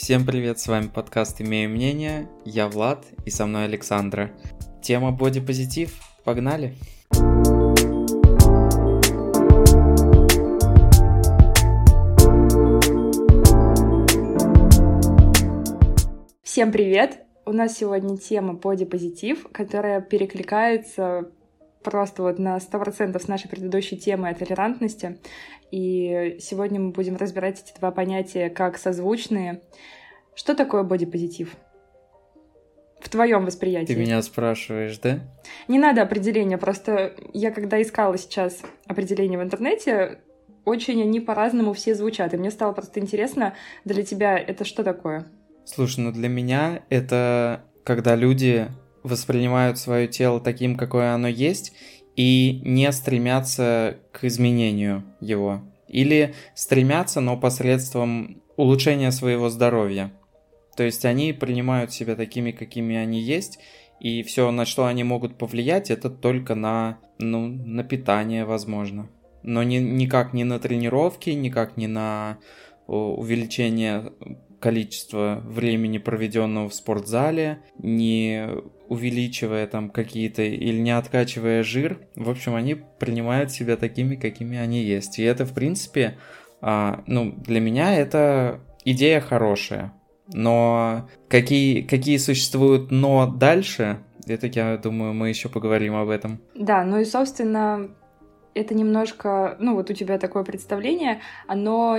Всем привет, с вами подкаст «Имею мнение», я Влад и со мной Александра. Тема бодипозитив, погнали! Всем привет! У нас сегодня тема бодипозитив, которая перекликается просто вот на 100% с нашей предыдущей темой о толерантности. И сегодня мы будем разбирать эти два понятия как созвучные. Что такое бодипозитив? В твоем восприятии. Ты меня спрашиваешь, да? Не надо определения, просто я когда искала сейчас определение в интернете, очень они по-разному все звучат. И мне стало просто интересно, для тебя это что такое? Слушай, ну для меня это когда люди воспринимают свое тело таким, какое оно есть, и не стремятся к изменению его. Или стремятся, но посредством улучшения своего здоровья. То есть они принимают себя такими, какими они есть, и все, на что они могут повлиять, это только на, ну, на питание, возможно. Но ни, никак не на тренировки, никак не на увеличение количества времени, проведенного в спортзале, не увеличивая там какие-то или не откачивая жир. В общем, они принимают себя такими, какими они есть. И это, в принципе, а, ну, для меня это идея хорошая. Но какие, какие существуют но дальше, это, я думаю, мы еще поговорим об этом. Да, ну и, собственно, это немножко, ну вот у тебя такое представление, оно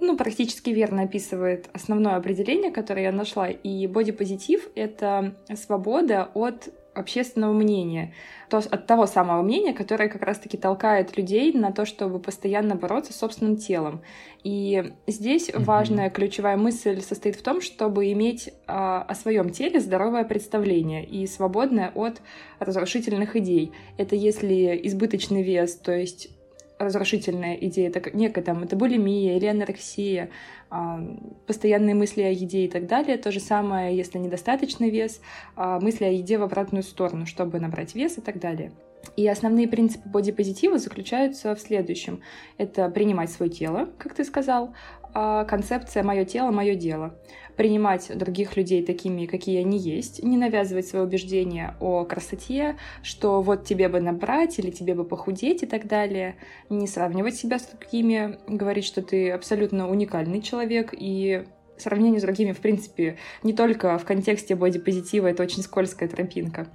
ну, практически верно описывает основное определение, которое я нашла. И бодипозитив — это свобода от общественного мнения, то, от того самого мнения, которое как раз-таки толкает людей на то, чтобы постоянно бороться с собственным телом. И здесь mm-hmm. важная ключевая мысль состоит в том, чтобы иметь а, о своем теле здоровое представление и свободное от разрушительных идей. Это если избыточный вес, то есть разрушительная идея, это некая там, это булимия или анорексия, а, постоянные мысли о еде и так далее. То же самое, если недостаточный вес, а, мысли о еде в обратную сторону, чтобы набрать вес и так далее. И основные принципы бодипозитива заключаются в следующем. Это принимать свое тело, как ты сказал, а, концепция «моё тело, мое дело» принимать других людей такими, какие они есть, не навязывать свои убеждения о красоте, что вот тебе бы набрать или тебе бы похудеть и так далее, не сравнивать себя с другими, говорить, что ты абсолютно уникальный человек. И сравнение с другими, в принципе, не только в контексте бодипозитива, это очень скользкая тропинка,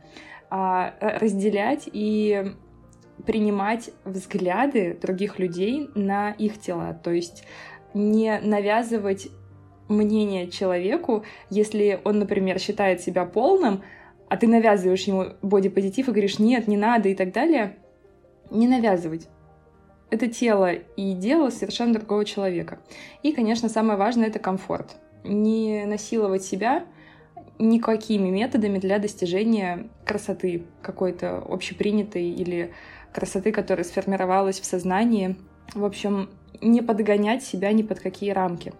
а разделять и принимать взгляды других людей на их тела, то есть не навязывать мнение человеку, если он, например, считает себя полным, а ты навязываешь ему бодипозитив и говоришь «нет, не надо» и так далее, не навязывать. Это тело и дело совершенно другого человека. И, конечно, самое важное — это комфорт. Не насиловать себя никакими методами для достижения красоты какой-то общепринятой или красоты, которая сформировалась в сознании. В общем, не подгонять себя ни под какие рамки.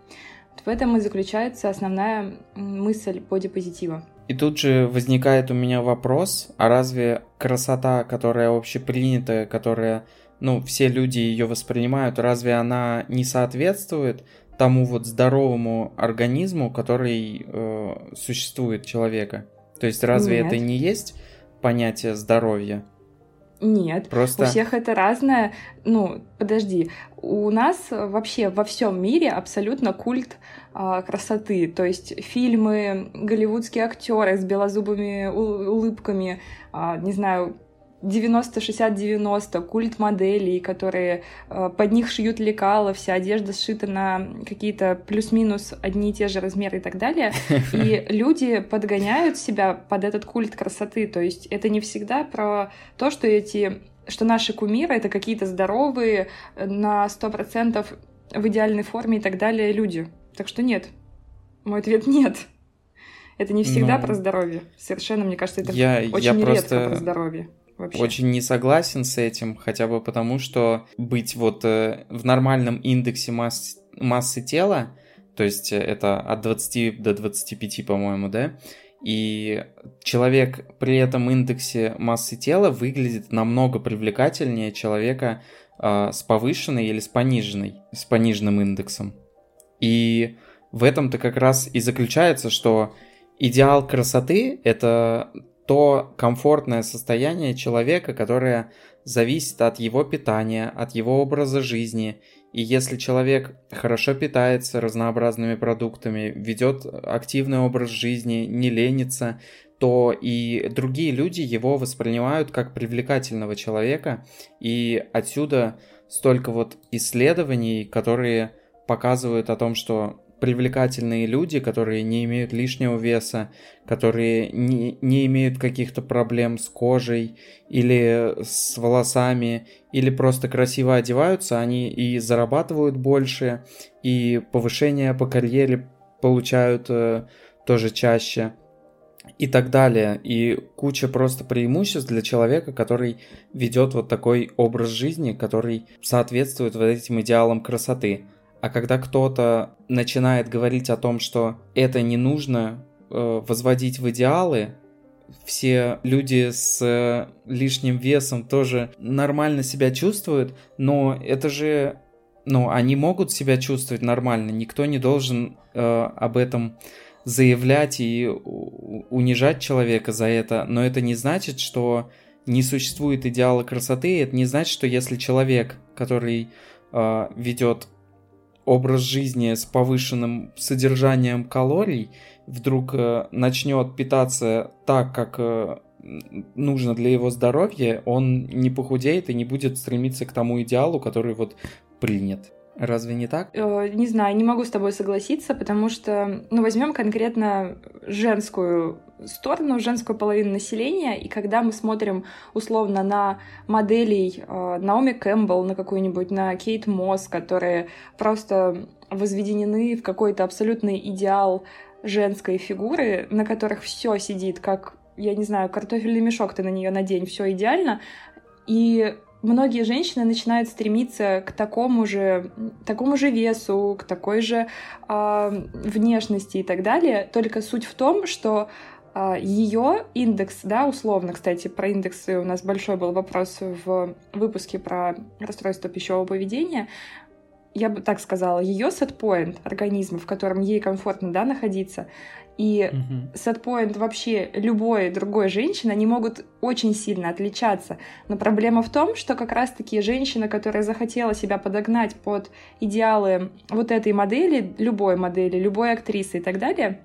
В этом и заключается основная мысль бодипозитива. И тут же возникает у меня вопрос, а разве красота, которая общепринятая, которая, ну, все люди ее воспринимают, разве она не соответствует тому вот здоровому организму, который э, существует человека? То есть разве Нет. это не есть понятие здоровья? Нет, Просто... у всех это разное. Ну, подожди, у нас вообще во всем мире абсолютно культ а, красоты. То есть фильмы, голливудские актеры с белозубыми улыбками, а, не знаю, 90-60-90, культ моделей, которые э, под них шьют лекала, вся одежда сшита на какие-то плюс-минус одни и те же размеры и так далее. И люди подгоняют себя под этот культ красоты. То есть это не всегда про то, что эти что наши кумиры — это какие-то здоровые, на 100% в идеальной форме и так далее люди. Так что нет. Мой ответ — нет. Это не всегда Но... про здоровье. Совершенно, мне кажется, это я, очень я редко просто... про здоровье вообще. Очень не согласен с этим, хотя бы потому, что быть вот э, в нормальном индексе масс, массы тела, то есть э, это от 20 до 25, по-моему, да, и человек при этом индексе массы тела выглядит намного привлекательнее человека э, с повышенной или с пониженной, с пониженным индексом. И в этом-то как раз и заключается, что идеал красоты — это то комфортное состояние человека, которое зависит от его питания, от его образа жизни. И если человек хорошо питается разнообразными продуктами, ведет активный образ жизни, не ленится, то и другие люди его воспринимают как привлекательного человека. И отсюда столько вот исследований, которые показывают о том, что привлекательные люди, которые не имеют лишнего веса, которые не, не имеют каких-то проблем с кожей или с волосами, или просто красиво одеваются, они и зарабатывают больше, и повышение по карьере получают э, тоже чаще и так далее. И куча просто преимуществ для человека, который ведет вот такой образ жизни, который соответствует вот этим идеалам красоты. А когда кто-то начинает говорить о том, что это не нужно э, возводить в идеалы, все люди с лишним весом тоже нормально себя чувствуют, но это же, ну, они могут себя чувствовать нормально, никто не должен э, об этом заявлять и унижать человека за это, но это не значит, что не существует идеала красоты, это не значит, что если человек, который э, ведет образ жизни с повышенным содержанием калорий вдруг э, начнет питаться так, как э, нужно для его здоровья, он не похудеет и не будет стремиться к тому идеалу, который вот принят. Разве не так? Э, не знаю, не могу с тобой согласиться, потому что, ну, возьмем конкретно женскую сторону, женскую половину населения, и когда мы смотрим условно на моделей э, Наоми Кэмпбелл, на какую-нибудь, на Кейт Мосс, которые просто возведены в какой-то абсолютный идеал женской фигуры, на которых все сидит, как, я не знаю, картофельный мешок ты на нее надень, все идеально, и многие женщины начинают стремиться к такому же, такому же весу, к такой же э, внешности и так далее. Только суть в том, что ее индекс, да, условно, кстати, про индексы у нас большой был вопрос в выпуске про расстройство пищевого поведения, я бы так сказала, ее сетпоинт организма, в котором ей комфортно да, находиться, и угу. сетпоинт вообще любой другой женщины, они могут очень сильно отличаться. Но проблема в том, что как раз-таки женщина, которая захотела себя подогнать под идеалы вот этой модели, любой модели, любой актрисы и так далее,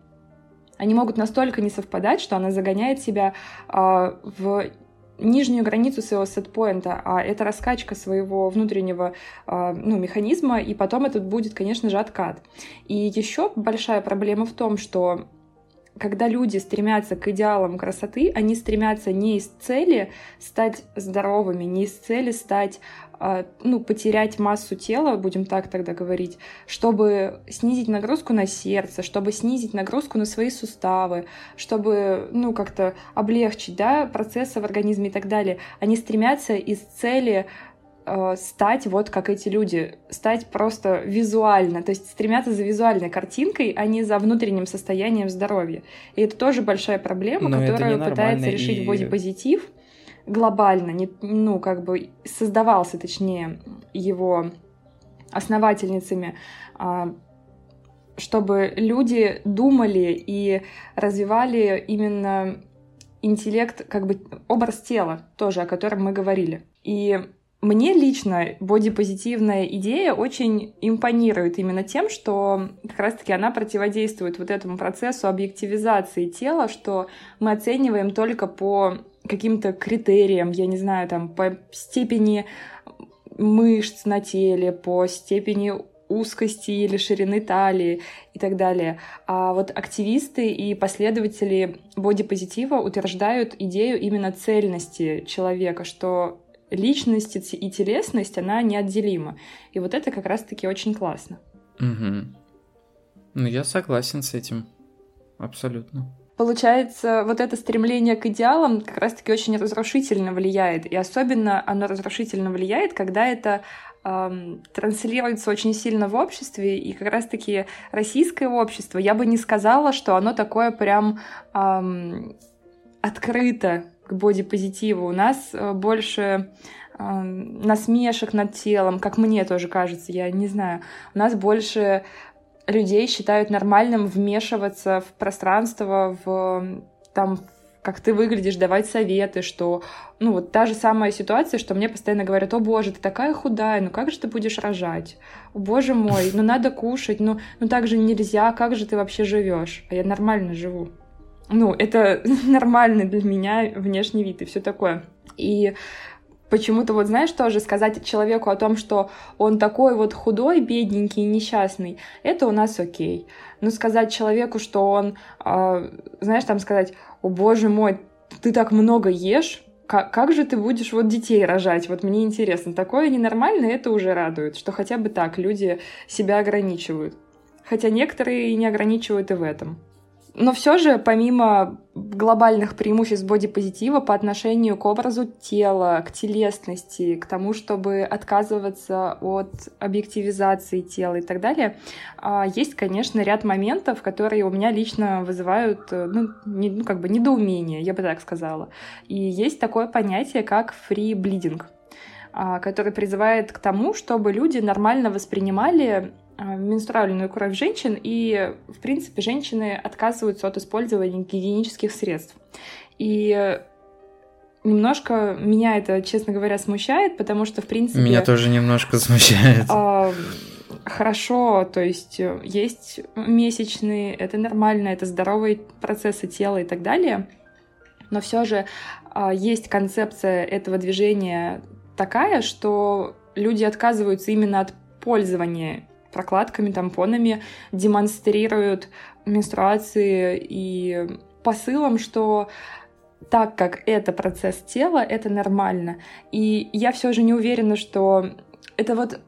они могут настолько не совпадать, что она загоняет себя э, в нижнюю границу своего сетпоинта, а это раскачка своего внутреннего э, ну, механизма, и потом это будет, конечно же, откат. И еще большая проблема в том, что когда люди стремятся к идеалам красоты, они стремятся не из цели стать здоровыми, не из цели стать, а, ну, потерять массу тела, будем так тогда говорить, чтобы снизить нагрузку на сердце, чтобы снизить нагрузку на свои суставы, чтобы, ну, как-то облегчить, да, процессы в организме и так далее. Они стремятся из цели э, стать вот как эти люди, стать просто визуально, то есть стремятся за визуальной картинкой, а не за внутренним состоянием здоровья. И это тоже большая проблема, Но которую пытается решить и... бодипозитив глобально, не, ну, как бы создавался, точнее, его основательницами, а, чтобы люди думали и развивали именно интеллект, как бы образ тела тоже, о котором мы говорили. И мне лично бодипозитивная идея очень импонирует именно тем, что как раз-таки она противодействует вот этому процессу объективизации тела, что мы оцениваем только по каким-то критериям, я не знаю, там, по степени мышц на теле, по степени узкости или ширины талии и так далее. А вот активисты и последователи бодипозитива утверждают идею именно цельности человека, что личность и телесность, она неотделима. И вот это как раз-таки очень классно. Угу. Ну, я согласен с этим. Абсолютно. Получается, вот это стремление к идеалам как раз-таки очень разрушительно влияет. И особенно оно разрушительно влияет, когда это эм, транслируется очень сильно в обществе, и как раз-таки российское общество, я бы не сказала, что оно такое прям эм, открыто к бодипозитиву. У нас э, больше э, насмешек над телом, как мне тоже кажется, я не знаю. У нас больше людей считают нормальным вмешиваться в пространство, в там как ты выглядишь, давать советы, что, ну, вот та же самая ситуация, что мне постоянно говорят, о боже, ты такая худая, ну как же ты будешь рожать? О боже мой, ну надо кушать, ну, ну так же нельзя, как же ты вообще живешь? А я нормально живу. Ну, это нормальный для меня внешний вид и все такое. И почему-то вот знаешь тоже сказать человеку о том, что он такой вот худой, бедненький, несчастный, это у нас окей. Но сказать человеку, что он, э, знаешь, там сказать, о боже мой, ты так много ешь, как, же ты будешь вот детей рожать? Вот мне интересно, такое ненормальное, это уже радует, что хотя бы так люди себя ограничивают. Хотя некоторые не ограничивают и в этом. Но все же, помимо глобальных преимуществ бодипозитива по отношению к образу тела, к телесности, к тому, чтобы отказываться от объективизации тела и так далее, а, есть, конечно, ряд моментов, которые у меня лично вызывают, э, ну, не, ну как бы недоумение, я бы так сказала. И есть такое понятие, как фри-блидинг который призывает к тому, чтобы люди нормально воспринимали менструальную кровь женщин, и, в принципе, женщины отказываются от использования гигиенических средств. И немножко меня это, честно говоря, смущает, потому что, в принципе... Меня тоже немножко смущает. Э, хорошо, то есть есть месячные, это нормально, это здоровые процессы тела и так далее, но все же э, есть концепция этого движения такая, что люди отказываются именно от пользования прокладками, тампонами демонстрируют менструации и посылом, что так как это процесс тела, это нормально. И я все же не уверена, что это вот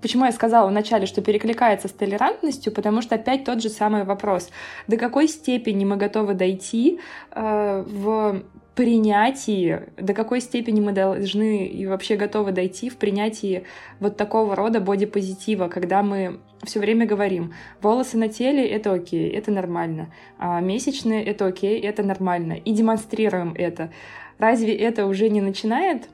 почему я сказала вначале, что перекликается с толерантностью, потому что опять тот же самый вопрос. До какой степени мы готовы дойти э, в принятии, до какой степени мы должны и вообще готовы дойти в принятии вот такого рода бодипозитива, когда мы все время говорим, волосы на теле — это окей, это нормально, а месячные — это окей, это нормально, и демонстрируем это. Разве это уже не начинает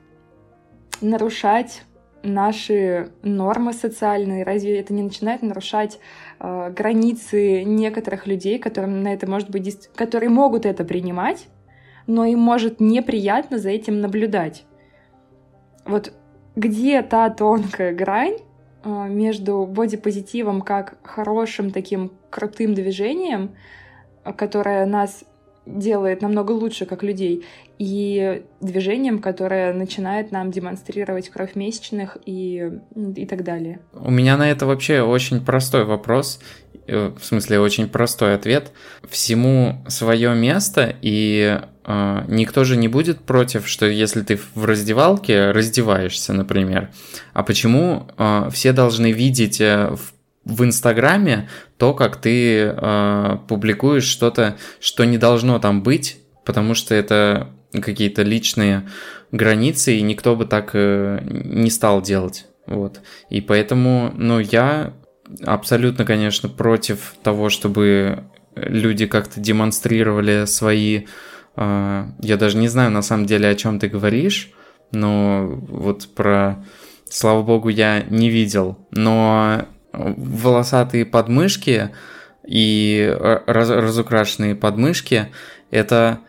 нарушать наши нормы социальные, разве это не начинает нарушать э, границы некоторых людей, которым на это может быть, которые могут это принимать, но им может неприятно за этим наблюдать. Вот где та тонкая грань а, между бодипозитивом как хорошим таким крутым движением, которое нас делает намного лучше как людей, и движением, которое начинает нам демонстрировать кровь месячных и, и так далее. У меня на это вообще очень простой вопрос, э, в смысле очень простой ответ. Всему свое место, и э, никто же не будет против, что если ты в раздевалке раздеваешься, например, а почему э, все должны видеть э, в в Инстаграме то, как ты э, публикуешь что-то, что не должно там быть, потому что это какие-то личные границы, и никто бы так э, не стал делать. Вот. И поэтому, ну, я абсолютно, конечно, против того, чтобы люди как-то демонстрировали свои... Э, я даже не знаю, на самом деле, о чем ты говоришь, но вот про... Слава богу, я не видел. Но волосатые подмышки и раз, разукрашенные подмышки, это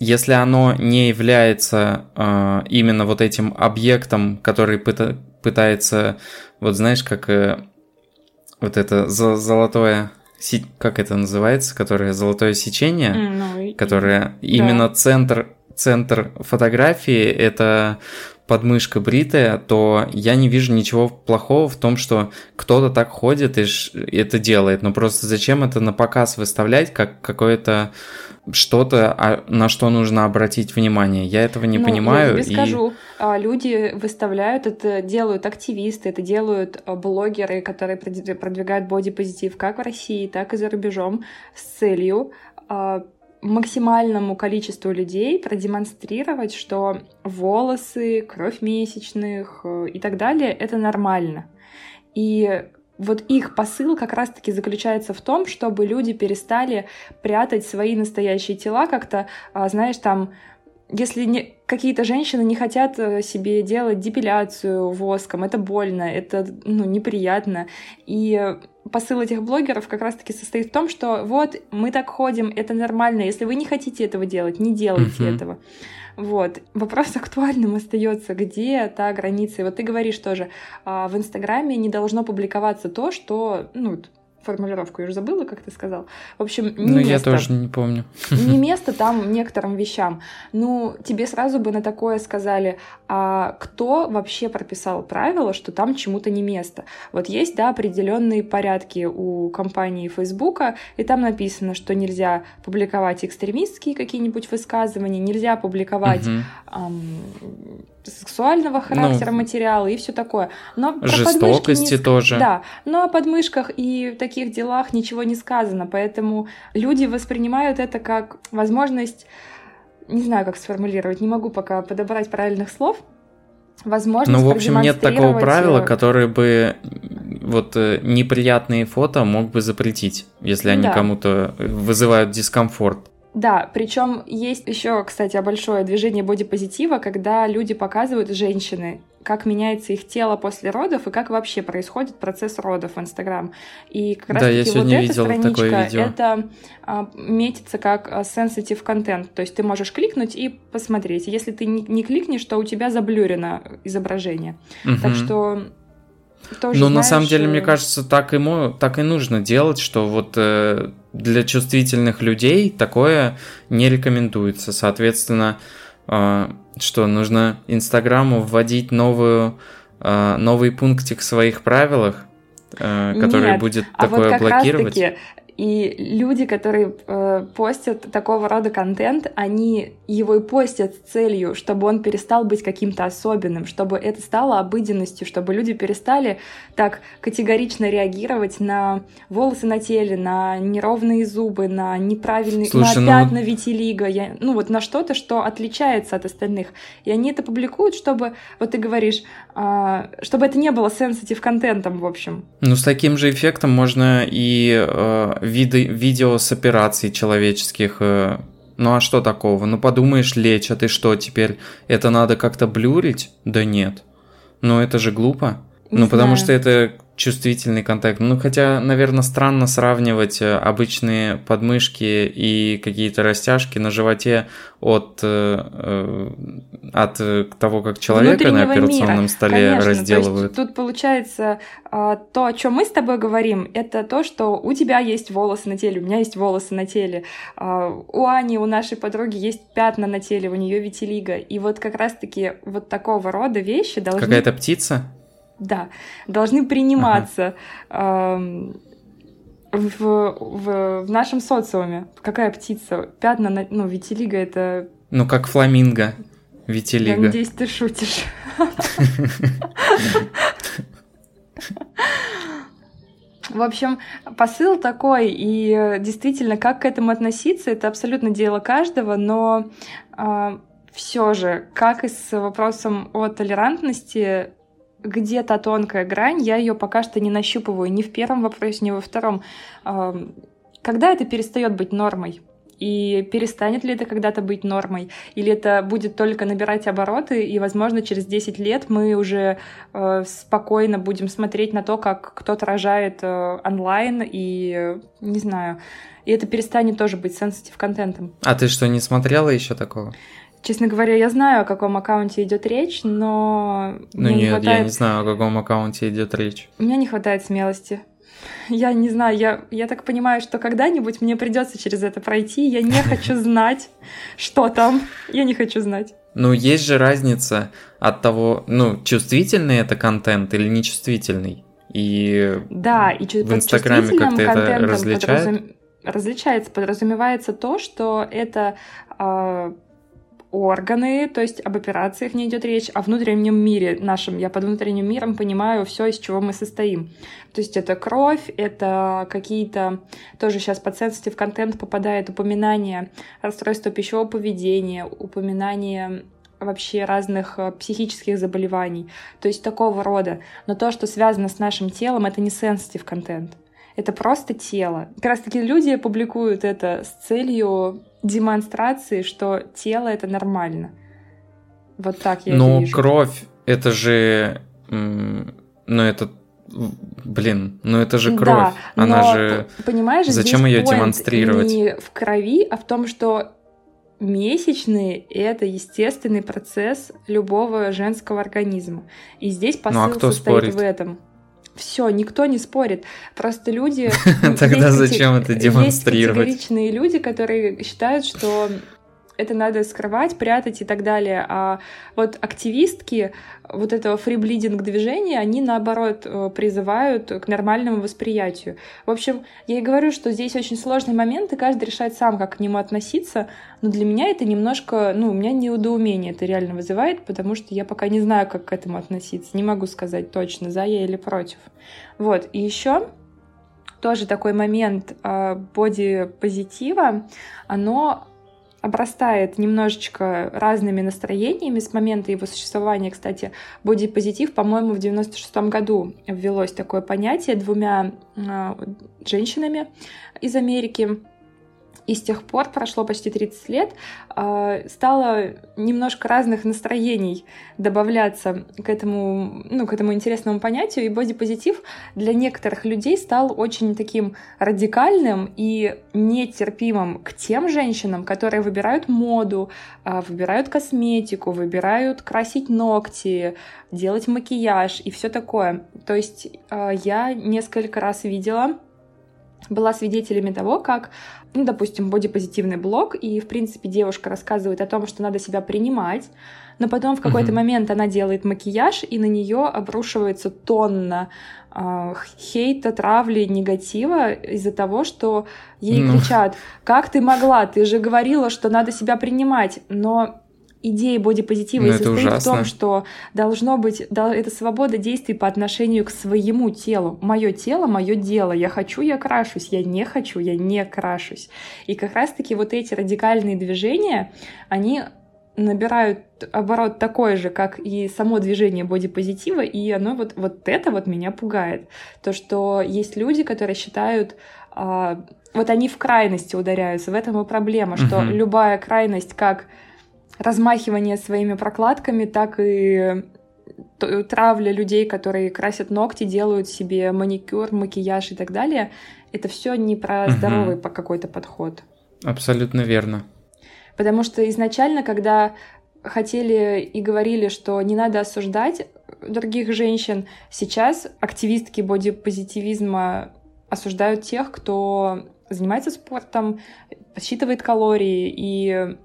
если оно не является э, именно вот этим объектом, который пыта, пытается, вот знаешь, как э, вот это золотое, как это называется, которое золотое сечение, mm, которое да. именно центр центр фотографии это подмышка бритая, то я не вижу ничего плохого в том, что кто-то так ходит и это делает. Но просто зачем это на показ выставлять, как какое-то что-то, а на что нужно обратить внимание. Я этого не ну, понимаю. Я тебе и... скажу, а, люди выставляют это, делают активисты, это делают а, блогеры, которые продвигают бодипозитив как в России, так и за рубежом с целью максимальному количеству людей продемонстрировать, что волосы, кровь месячных э, и так далее — это нормально. И вот их посыл как раз-таки заключается в том, чтобы люди перестали прятать свои настоящие тела как-то, а, знаешь, там, если не, какие-то женщины не хотят э, себе делать депиляцию воском, это больно, это ну, неприятно. И посыл этих блогеров как раз-таки состоит в том, что вот мы так ходим, это нормально. Если вы не хотите этого делать, не делайте uh-huh. этого. Вот. Вопрос актуальным остается, где та граница. И вот ты говоришь тоже, а, в Инстаграме не должно публиковаться то, что, ну, формулировку, я уже забыла, как ты сказал. В общем, не Ну, место, я тоже не помню. Не место там некоторым вещам. Ну, тебе сразу бы на такое сказали, а кто вообще прописал правило, что там чему-то не место? Вот есть, да, определенные порядки у компании Фейсбука, и там написано, что нельзя публиковать экстремистские какие-нибудь высказывания, нельзя публиковать угу. эм, сексуального характера ну, материала и все такое. Но жестокости не... тоже. Да, но о подмышках и таких делах ничего не сказано, поэтому люди воспринимают это как возможность, не знаю, как сформулировать, не могу пока подобрать правильных слов. Возможность ну, в общем, нет такого правила, э, которое бы вот э, неприятные фото мог бы запретить, если они да. кому-то вызывают дискомфорт. Да, причем есть еще, кстати, большое движение бодипозитива, когда люди показывают женщины, как меняется их тело после родов и как вообще происходит процесс родов в Инстаграм. И как раз да, таки вот эта страничка, это а, метится как а, sensitive content, то есть ты можешь кликнуть и посмотреть. Если ты не, не кликнешь, то у тебя заблюрено изображение. Угу. Так что тоже, ну, знаешь, на самом деле, мне кажется, так и, так и нужно делать, что вот э, для чувствительных людей такое не рекомендуется. Соответственно, э, что нужно Инстаграму вводить новую, э, новый пунктик в своих правилах, э, который Нет, будет а такое вот как блокировать. Раз-таки и люди, которые э, постят такого рода контент, они его и постят с целью, чтобы он перестал быть каким-то особенным, чтобы это стало обыденностью, чтобы люди перестали так категорично реагировать на волосы на теле, на неровные зубы, на неправильные, Слушай, на ну... пятна витилиго, я, ну вот на что-то, что отличается от остальных. И они это публикуют, чтобы, вот ты говоришь, э, чтобы это не было сенситив контентом, в общем. Ну, с таким же эффектом можно и э, виды, видео с операций человеческих. Э, ну а что такого? Ну подумаешь, лечат, и что теперь? Это надо как-то блюрить? Да нет. Ну это же глупо. Не ну знаю. потому что это чувствительный контакт. Ну, хотя, наверное, странно сравнивать э, обычные подмышки и какие-то растяжки на животе от, э, э, от того, как человека на операционном мира. столе Конечно, разделывают. То есть тут получается а, то, о чем мы с тобой говорим, это то, что у тебя есть волосы на теле, у меня есть волосы на теле, а, у Ани, у нашей подруги есть пятна на теле, у нее vitiligo. И вот как раз-таки вот такого рода вещи должны... Какая-то птица? Да, должны приниматься ага. в, в, в нашем социуме. Какая птица? Пятна, на, ну, витилиго это... Ну, как фламинго. Витилиго. Я надеюсь, ты шутишь. В общем, посыл такой, и действительно, как к этому относиться, это абсолютно дело каждого, но э, все же, как и с вопросом о толерантности, где-то тонкая грань, я ее пока что не нащупываю ни в первом вопросе, ни во втором. Когда это перестает быть нормой? И перестанет ли это когда-то быть нормой? Или это будет только набирать обороты, и, возможно, через 10 лет мы уже э, спокойно будем смотреть на то, как кто-то рожает э, онлайн, и, не знаю, и это перестанет тоже быть сенситив контентом. А ты что, не смотрела еще такого? Честно говоря, я знаю, о каком аккаунте идет речь, но... Ну нет, не хватает... я не знаю, о каком аккаунте идет речь. У меня не хватает смелости. Я не знаю, я, я так понимаю, что когда-нибудь мне придется через это пройти. Я не хочу знать, что там. Я не хочу знать. Ну, есть же разница от того, ну, чувствительный это контент или нечувствительный. И да, и в Инстаграме как-то это различает? Подразум... различается, подразумевается то, что это э, органы, то есть об операциях не идет речь, о внутреннем мире нашем. Я под внутренним миром понимаю все, из чего мы состоим. То есть это кровь, это какие-то, тоже сейчас под sensitive контент попадает упоминание расстройства пищевого поведения, упоминание вообще разных э, психических заболеваний, то есть такого рода. Но то, что связано с нашим телом, это не sensitive контент. Это просто тело. Как раз таки люди публикуют это с целью демонстрации, что тело это нормально. Вот так я Но вижу. кровь, это же, ну это Блин, ну это же кровь. Да, Она же. Понимаешь, зачем ее демонстрировать? Не в крови, а в том, что месячные — это естественный процесс любого женского организма. И здесь посыл ну, а кто состоит спорит? в этом. Все, никто не спорит. Просто люди... Тогда зачем это демонстрировать? Есть категоричные люди, которые считают, что это надо скрывать, прятать и так далее. А вот активистки вот этого фриблидинг движения, они наоборот э, призывают к нормальному восприятию. В общем, я и говорю, что здесь очень сложный момент, и каждый решает сам, как к нему относиться. Но для меня это немножко, ну, у меня неудоумение это реально вызывает, потому что я пока не знаю, как к этому относиться. Не могу сказать точно, за я или против. Вот, и еще тоже такой момент э, бодипозитива, оно обрастает немножечко разными настроениями с момента его существования. Кстати, бодипозитив, по-моему, в 96 году ввелось такое понятие двумя э, женщинами из Америки. И с тех пор, прошло почти 30 лет, а, стало немножко разных настроений добавляться к этому, ну, к этому интересному понятию. И бодипозитив для некоторых людей стал очень таким радикальным и нетерпимым к тем женщинам, которые выбирают моду, а, выбирают косметику, выбирают красить ногти, делать макияж и все такое. То есть а, я несколько раз видела была свидетелями того, как, ну, допустим, бодипозитивный блог, и, в принципе, девушка рассказывает о том, что надо себя принимать, но потом в какой-то mm-hmm. момент она делает макияж, и на нее обрушивается тонна э, хейта, травли, негатива из-за того, что ей mm-hmm. кричат, как ты могла, ты же говорила, что надо себя принимать, но идея бодипозитива и состоит ужасно. в том, что должно быть да, это свобода действий по отношению к своему телу. Мое тело, мое дело. Я хочу, я крашусь. Я не хочу, я не крашусь. И как раз-таки вот эти радикальные движения, они набирают оборот такой же, как и само движение бодипозитива, и оно вот, вот это вот меня пугает. То, что есть люди, которые считают, а, вот они в крайности ударяются, в этом и проблема, что uh-huh. любая крайность, как размахивание своими прокладками, так и травля людей, которые красят ногти, делают себе маникюр, макияж и так далее, это все не про угу. здоровый по какой-то подход. Абсолютно верно. Потому что изначально, когда хотели и говорили, что не надо осуждать других женщин, сейчас активистки бодипозитивизма осуждают тех, кто занимается спортом, подсчитывает калории и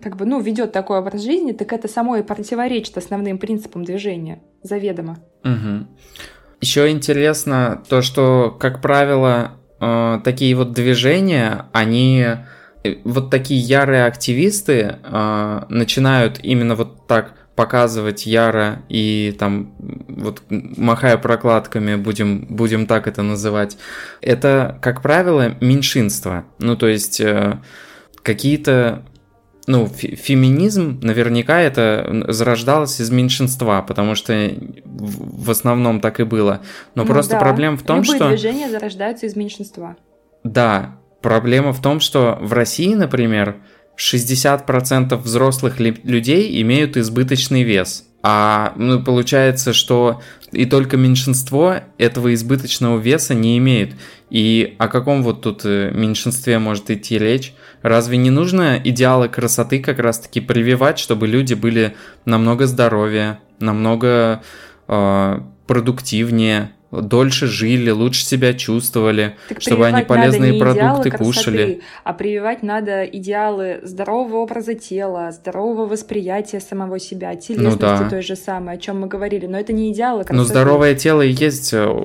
как бы, ну, ведет такой образ жизни, так это само и противоречит основным принципам движения, заведомо. Угу. Еще интересно то, что, как правило, э, такие вот движения, они э, вот такие ярые активисты э, начинают именно вот так показывать яро и там вот махая прокладками, будем, будем так это называть, это, как правило, меньшинство. Ну, то есть э, какие-то ну, феминизм наверняка это зарождалось из меньшинства, потому что в основном так и было. Но ну, просто да. проблема в том, Любые что... движения зарождаются из меньшинства. Да, проблема в том, что в России, например, 60% взрослых людей имеют избыточный вес. А ну, получается, что и только меньшинство этого избыточного веса не имеет. И о каком вот тут э, меньшинстве может идти речь? Разве не нужно идеалы красоты как раз-таки прививать, чтобы люди были намного здоровее, намного э, продуктивнее, дольше жили, лучше себя чувствовали, так чтобы они полезные продукты красоты, кушали. А прививать надо идеалы здорового образа тела, здорового восприятия самого себя, телесности ну, да. той же самой, о чем мы говорили. Но это не идеалы красоты. Но здоровое тело и есть э,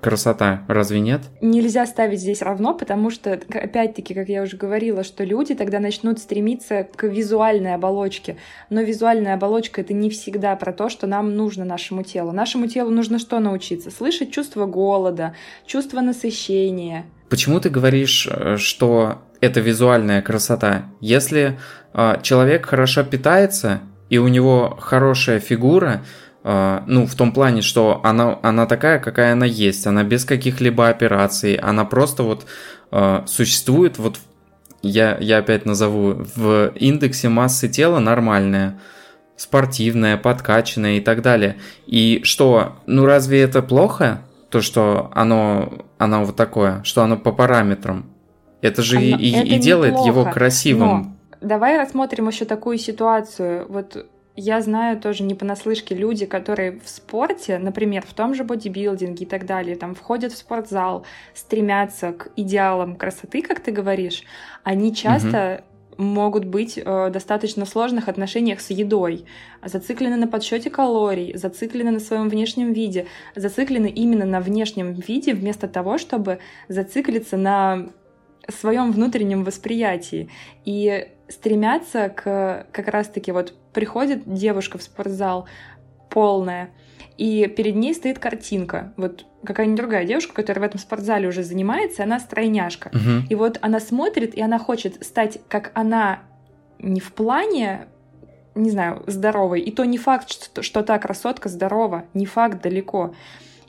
красота, разве нет? Нельзя ставить здесь равно, потому что, опять-таки, как я уже говорила, что люди тогда начнут стремиться к визуальной оболочке. Но визуальная оболочка — это не всегда про то, что нам нужно нашему телу. Нашему телу нужно что научиться? Слышать чувство голода, чувство насыщения. Почему ты говоришь, э, что это визуальная красота? Если э, человек хорошо питается, и у него хорошая фигура, ну, в том плане, что она, она такая, какая она есть, она без каких-либо операций, она просто вот uh, существует, вот я, я опять назову, в индексе массы тела нормальная. спортивное, подкачанное и так далее. И что, ну разве это плохо? То, что оно, оно вот такое, что оно по параметрам. Это же оно, и, это и делает его красивым. Но давай рассмотрим еще такую ситуацию. Вот я знаю тоже не понаслышке люди, которые в спорте, например, в том же бодибилдинге и так далее, там входят в спортзал, стремятся к идеалам красоты, как ты говоришь, они часто угу. могут быть э, достаточно сложных отношениях с едой, зациклены на подсчете калорий, зациклены на своем внешнем виде, зациклены именно на внешнем виде вместо того, чтобы зациклиться на своем внутреннем восприятии. И стремятся к как раз-таки вот приходит девушка в спортзал полная, и перед ней стоит картинка. Вот какая-нибудь другая девушка, которая в этом спортзале уже занимается, она стройняшка. Угу. И вот она смотрит, и она хочет стать, как она, не в плане не знаю, здоровой. И то не факт, что, что та красотка здорова, не факт далеко.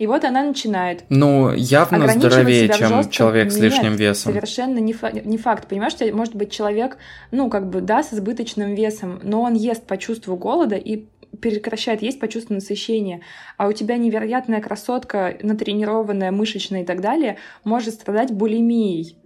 И вот она начинает. Ну, явно здоровее, чем человек с лишним Нет, весом. Совершенно не, фа- не факт. Понимаешь, что может быть человек, ну, как бы, да, с избыточным весом, но он ест по чувству голода и прекращает есть по чувству насыщения, а у тебя невероятная красотка, натренированная, мышечная и так далее, может страдать булимией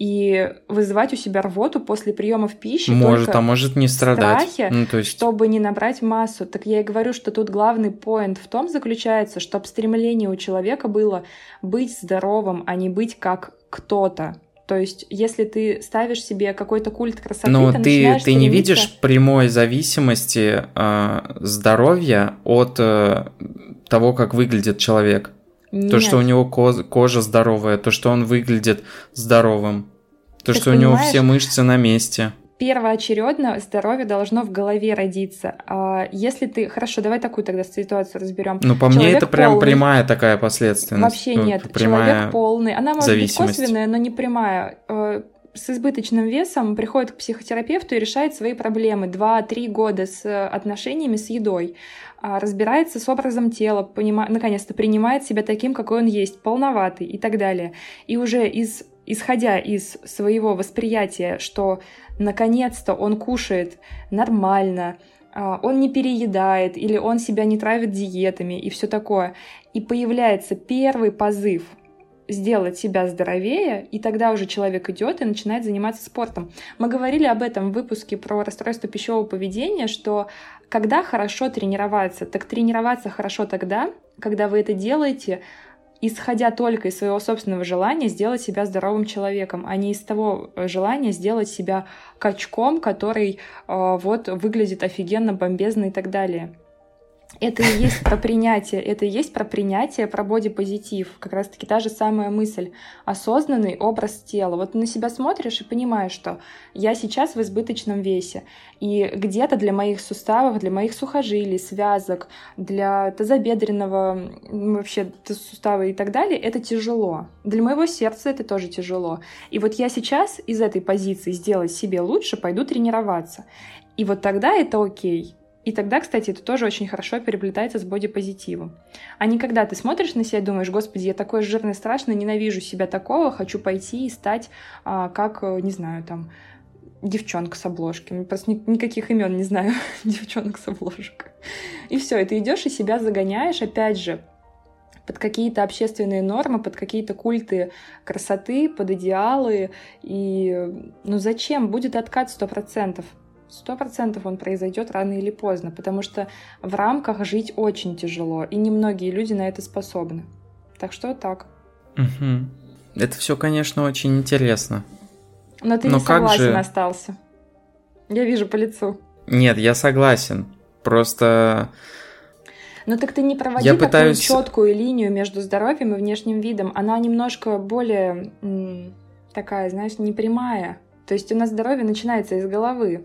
и вызывать у себя рвоту после приемов пищи. Может, а может не страдать. Страхе, ну, то есть... чтобы не набрать массу. Так я и говорю, что тут главный поинт в том заключается, чтобы стремление у человека было быть здоровым, а не быть как кто-то. То есть, если ты ставишь себе какой-то культ красоты, Но ты, ты, ты стремиться... не видишь прямой зависимости э, здоровья от э, того, как выглядит человек. Нет. То, что у него кожа здоровая, то, что он выглядит здоровым, то, так что у него все мышцы на месте. Первоочередно здоровье должно в голове родиться. А если ты... Хорошо, давай такую тогда ситуацию разберем. Ну, по Человек мне это прям полный... прямая такая последственность. Вообще ну, нет. Прямая Человек полный. Она может быть косвенная, но не прямая э, с избыточным весом приходит к психотерапевту и решает свои проблемы. Два-три года с отношениями с едой. А, разбирается с образом тела, понима... наконец-то принимает себя таким, какой он есть, полноватый и так далее. И уже из... исходя из своего восприятия, что наконец-то он кушает нормально, а, он не переедает или он себя не травит диетами и все такое. И появляется первый позыв сделать себя здоровее, и тогда уже человек идет и начинает заниматься спортом. Мы говорили об этом в выпуске про расстройство пищевого поведения, что когда хорошо тренироваться, так тренироваться хорошо тогда, когда вы это делаете, исходя только из своего собственного желания сделать себя здоровым человеком, а не из того э, желания сделать себя качком, который э, вот выглядит офигенно, бомбезно и так далее. Это и есть про принятие, это и есть про принятие, про бодипозитив. Как раз-таки та же самая мысль. Осознанный образ тела. Вот на себя смотришь и понимаешь, что я сейчас в избыточном весе. И где-то для моих суставов, для моих сухожилий, связок, для тазобедренного вообще сустава и так далее, это тяжело. Для моего сердца это тоже тяжело. И вот я сейчас из этой позиции сделать себе лучше, пойду тренироваться. И вот тогда это окей. И тогда, кстати, это тоже очень хорошо переплетается с бодипозитивом. А не когда ты смотришь на себя и думаешь, господи, я такой жирный, страшный, ненавижу себя такого, хочу пойти и стать а, как, э, не знаю, там, девчонка с обложки. Просто ни, никаких имен не знаю девчонок с обложек. И все, и ты идешь и себя загоняешь, опять же, под какие-то общественные нормы, под какие-то культы красоты, под идеалы. И ну зачем? Будет откат сто процентов сто процентов он произойдет рано или поздно, потому что в рамках жить очень тяжело, и немногие люди на это способны. Так что так. Угу. Это все, конечно, очень интересно. Но ты Но не согласен же... остался. Я вижу по лицу. Нет, я согласен. Просто. Ну так ты не проводи я такую пытаюсь... четкую линию между здоровьем и внешним видом. Она немножко более такая, знаешь, непрямая. То есть у нас здоровье начинается из головы.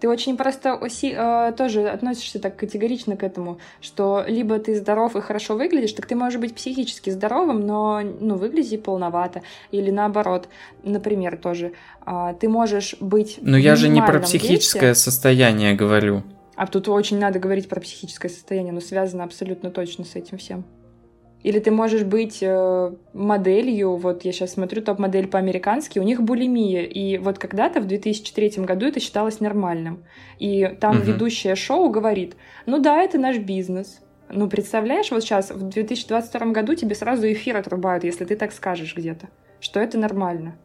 Ты очень просто оси, э, тоже относишься так категорично к этому, что либо ты здоров и хорошо выглядишь, так ты можешь быть психически здоровым, но ну, выглядеть полновато. Или наоборот, например, тоже. Э, ты можешь быть... Но я же не про психическое весе, состояние говорю. А тут очень надо говорить про психическое состояние, но связано абсолютно точно с этим всем. Или ты можешь быть э, моделью, вот я сейчас смотрю топ-модель по-американски, у них булимия, и вот когда-то в 2003 году это считалось нормальным. И там угу. ведущая шоу говорит, ну да, это наш бизнес. Ну, представляешь, вот сейчас в 2022 году тебе сразу эфир отрубают, если ты так скажешь где-то, что это нормально.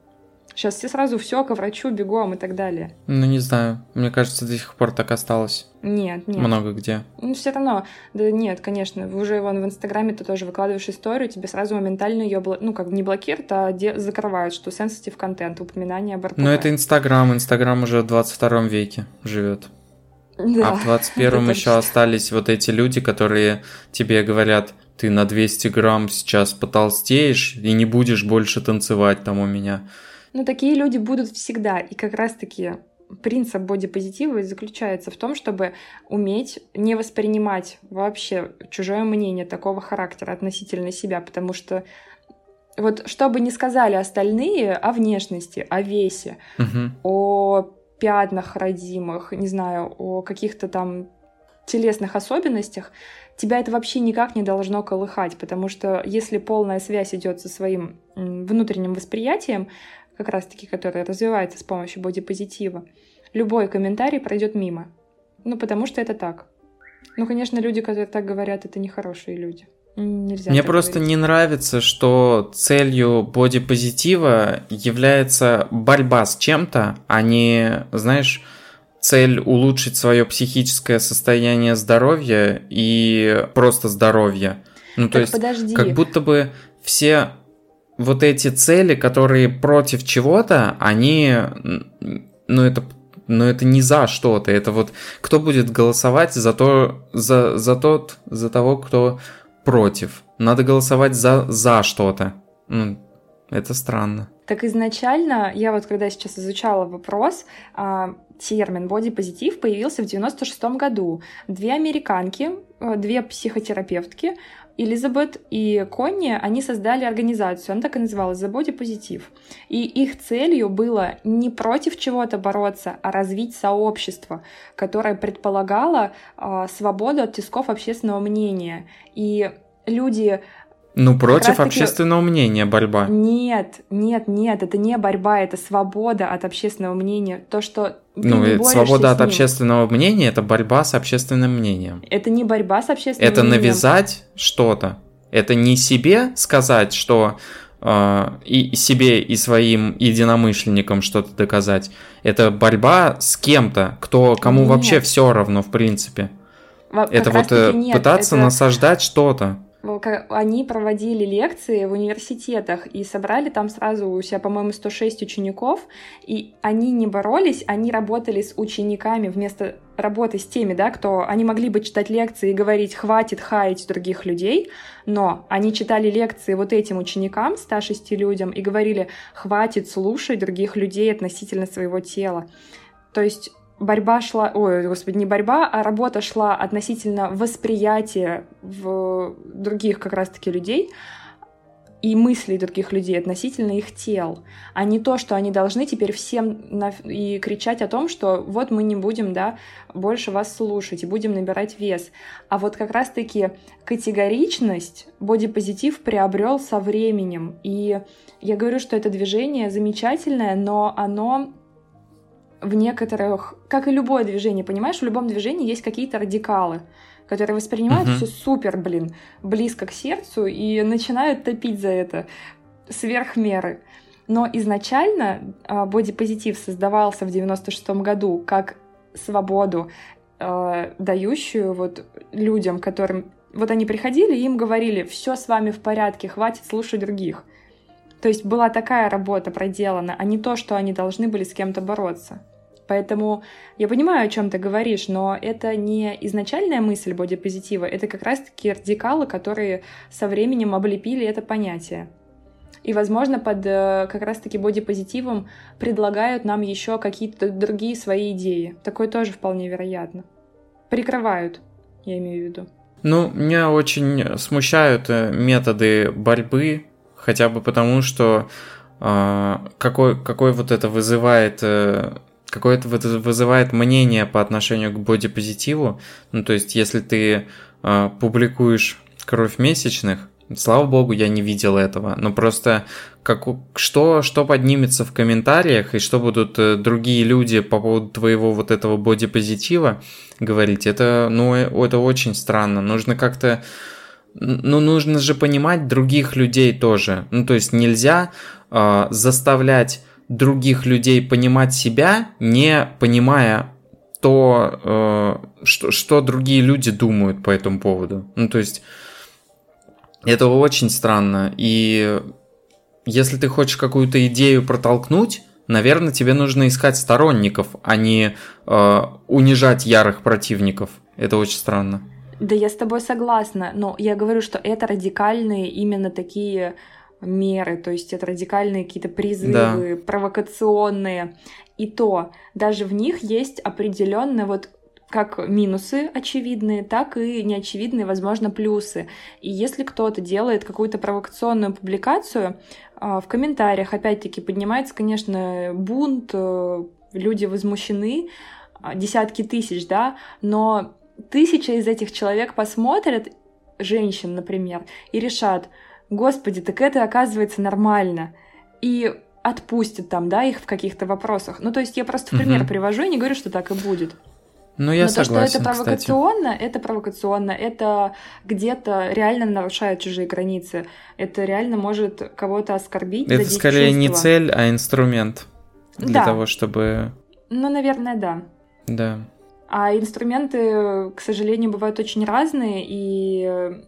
Сейчас все сразу все к врачу бегом и так далее. Ну, не знаю. Мне кажется, до сих пор так осталось. Нет, нет. Много где. Ну, все равно. Да нет, конечно. Вы уже вон в Инстаграме ты тоже выкладываешь историю, тебе сразу моментально ее, бл... ну, как не блокируют, а де... закрывают, что sensitive контент, упоминание об Ну, это Инстаграм. Инстаграм уже в 22 веке живет. Да, а в 21-м еще остались вот эти люди, которые тебе говорят, ты на 200 грамм сейчас потолстеешь и не будешь больше танцевать там у меня. Но такие люди будут всегда. И как раз-таки принцип бодипозитива заключается в том, чтобы уметь не воспринимать вообще чужое мнение такого характера относительно себя, потому что вот что бы ни сказали остальные о внешности, о весе, угу. о пятнах родимых, не знаю, о каких-то там телесных особенностях, тебя это вообще никак не должно колыхать, потому что если полная связь идет со своим внутренним восприятием, как раз-таки, которая развивается с помощью бодипозитива, любой комментарий пройдет мимо. Ну, потому что это так. Ну, конечно, люди, которые так говорят, это нехорошие люди. Нельзя Мне просто говорить. не нравится, что целью бодипозитива является борьба с чем-то, а не, знаешь, цель улучшить свое психическое состояние здоровья и просто здоровье. Ну, так то есть, подожди. как будто бы все вот эти цели, которые против чего-то, они, ну это, ну это не за что-то, это вот кто будет голосовать за то, за, за тот, за того, кто против. Надо голосовать за, за что-то. Ну, это странно. Так изначально, я вот когда сейчас изучала вопрос, а, термин бодипозитив появился в 96 году. Две американки, э, две психотерапевтки Элизабет и Конни, они создали организацию, она так и называлась «The Body Positive». И их целью было не против чего-то бороться, а развить сообщество, которое предполагало э, свободу от тисков общественного мнения. И люди ну, против общественного мнения борьба. Нет, нет, нет, это не борьба, это свобода от общественного мнения. То, что ну, свобода от общественного мнения это борьба с общественным мнением. Это не борьба с общественным это мнением. Это навязать что-то. Это не себе сказать, что э, и себе, и своим единомышленникам что-то доказать. Это борьба с кем-то, кто кому нет. вообще все равно, в принципе. Как это вот э, пытаться это... насаждать что-то они проводили лекции в университетах и собрали там сразу у себя, по-моему, 106 учеников, и они не боролись, они работали с учениками вместо работы с теми, да, кто они могли бы читать лекции и говорить «хватит хаять других людей», но они читали лекции вот этим ученикам, 106 людям, и говорили «хватит слушать других людей относительно своего тела». То есть борьба шла, ой, господи, не борьба, а работа шла относительно восприятия в других как раз-таки людей и мыслей других людей относительно их тел, а не то, что они должны теперь всем на... и кричать о том, что вот мы не будем, да, больше вас слушать и будем набирать вес. А вот как раз-таки категоричность бодипозитив приобрел со временем. И я говорю, что это движение замечательное, но оно в некоторых, как и любое движение, понимаешь, в любом движении есть какие-то радикалы, которые воспринимают uh-huh. все супер, блин, близко к сердцу и начинают топить за это сверх меры. Но изначально э, бодипозитив создавался в 96-м году как свободу, э, дающую вот людям, которым вот они приходили и им говорили, все с вами в порядке, хватит слушать других. То есть была такая работа проделана, а не то, что они должны были с кем-то бороться. Поэтому я понимаю, о чем ты говоришь, но это не изначальная мысль бодипозитива, это как раз-таки радикалы, которые со временем облепили это понятие. И, возможно, под э, как раз-таки бодипозитивом предлагают нам еще какие-то другие свои идеи. Такое тоже вполне вероятно. Прикрывают, я имею в виду. Ну, меня очень смущают э, методы борьбы, хотя бы потому, что э, какой, какой вот это вызывает э, какое-то вызывает мнение по отношению к бодипозитиву. Ну, то есть, если ты э, публикуешь кровь месячных Слава богу, я не видел этого. Но просто как, что, что поднимется в комментариях и что будут э, другие люди по поводу твоего вот этого бодипозитива говорить, это, ну, э, это очень странно. Нужно как-то ну, нужно же понимать других людей тоже. Ну, то есть нельзя э, заставлять других людей понимать себя, не понимая то, э, что, что другие люди думают по этому поводу. Ну, то есть это очень странно. И если ты хочешь какую-то идею протолкнуть, наверное, тебе нужно искать сторонников, а не э, унижать ярых противников. Это очень странно. Да, я с тобой согласна, но я говорю, что это радикальные именно такие меры, то есть это радикальные какие-то призывы, да. провокационные. И то, даже в них есть определенные вот как минусы очевидные, так и неочевидные, возможно, плюсы. И если кто-то делает какую-то провокационную публикацию, а, в комментариях, опять-таки, поднимается, конечно, бунт, э, люди возмущены, а, десятки тысяч, да, но тысяча из этих человек посмотрят, женщин, например, и решат, господи, так это оказывается нормально. И отпустят там, да, их в каких-то вопросах. Ну, то есть я просто в пример угу. привожу и не говорю, что так и будет. Ну, я Но согласен, то, что это провокационно, кстати. это провокационно, это где-то реально нарушает чужие границы. Это реально может кого-то оскорбить. Это скорее чувства. не цель, а инструмент для да. того, чтобы. Ну, наверное, да. Да. А инструменты, к сожалению, бывают очень разные, и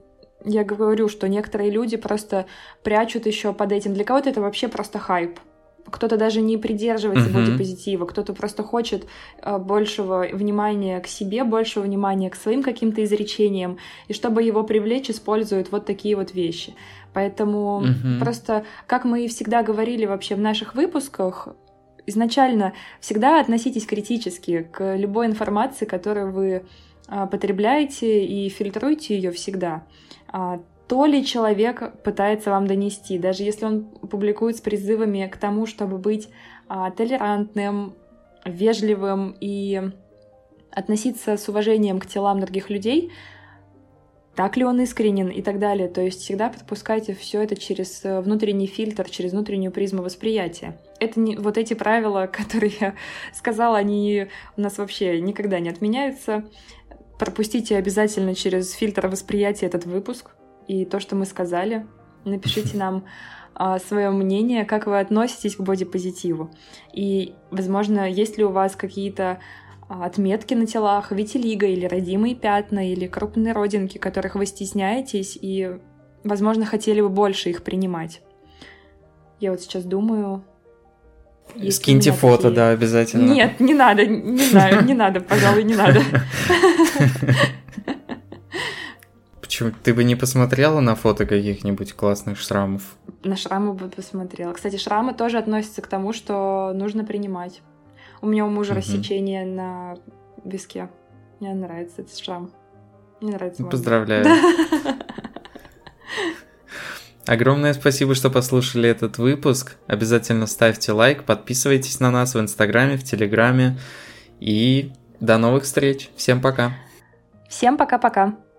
я говорю, что некоторые люди просто прячут еще под этим. Для кого-то это вообще просто хайп кто-то даже не придерживается uh-huh. бодипозитива, кто-то просто хочет э, большего внимания к себе, большего внимания к своим каким-то изречениям, и чтобы его привлечь, используют вот такие вот вещи. Поэтому uh-huh. просто, как мы и всегда говорили вообще в наших выпусках, изначально всегда относитесь критически к любой информации, которую вы э, потребляете, и фильтруйте ее всегда. А, то ли человек пытается вам донести, даже если он публикует с призывами к тому, чтобы быть а, толерантным, вежливым и относиться с уважением к телам других людей, так ли он искренен и так далее. То есть всегда пропускайте все это через э, внутренний фильтр, через внутреннюю призму восприятия. Это не вот эти правила, которые я сказала, они у нас вообще никогда не отменяются. Пропустите обязательно через фильтр восприятия этот выпуск, и то, что мы сказали. Напишите нам а, свое мнение, как вы относитесь к бодипозитиву. И, возможно, есть ли у вас какие-то а, отметки на телах, витилиго или родимые пятна, или крупные родинки, которых вы стесняетесь, и, возможно, хотели бы больше их принимать. Я вот сейчас думаю... Скиньте фото, такие... да, обязательно. Нет, не надо, не знаю, не надо, пожалуй, не надо. Почему? Ты бы не посмотрела на фото каких-нибудь классных шрамов? На шрамы бы посмотрела. Кстати, шрамы тоже относятся к тому, что нужно принимать. У меня у мужа угу. рассечение на виске. Мне нравится этот шрам. Мне нравится. Поздравляю. Огромное спасибо, что послушали этот выпуск. Обязательно ставьте лайк, подписывайтесь на нас в Инстаграме, в Телеграме. И до новых встреч. Всем пока. Всем пока-пока.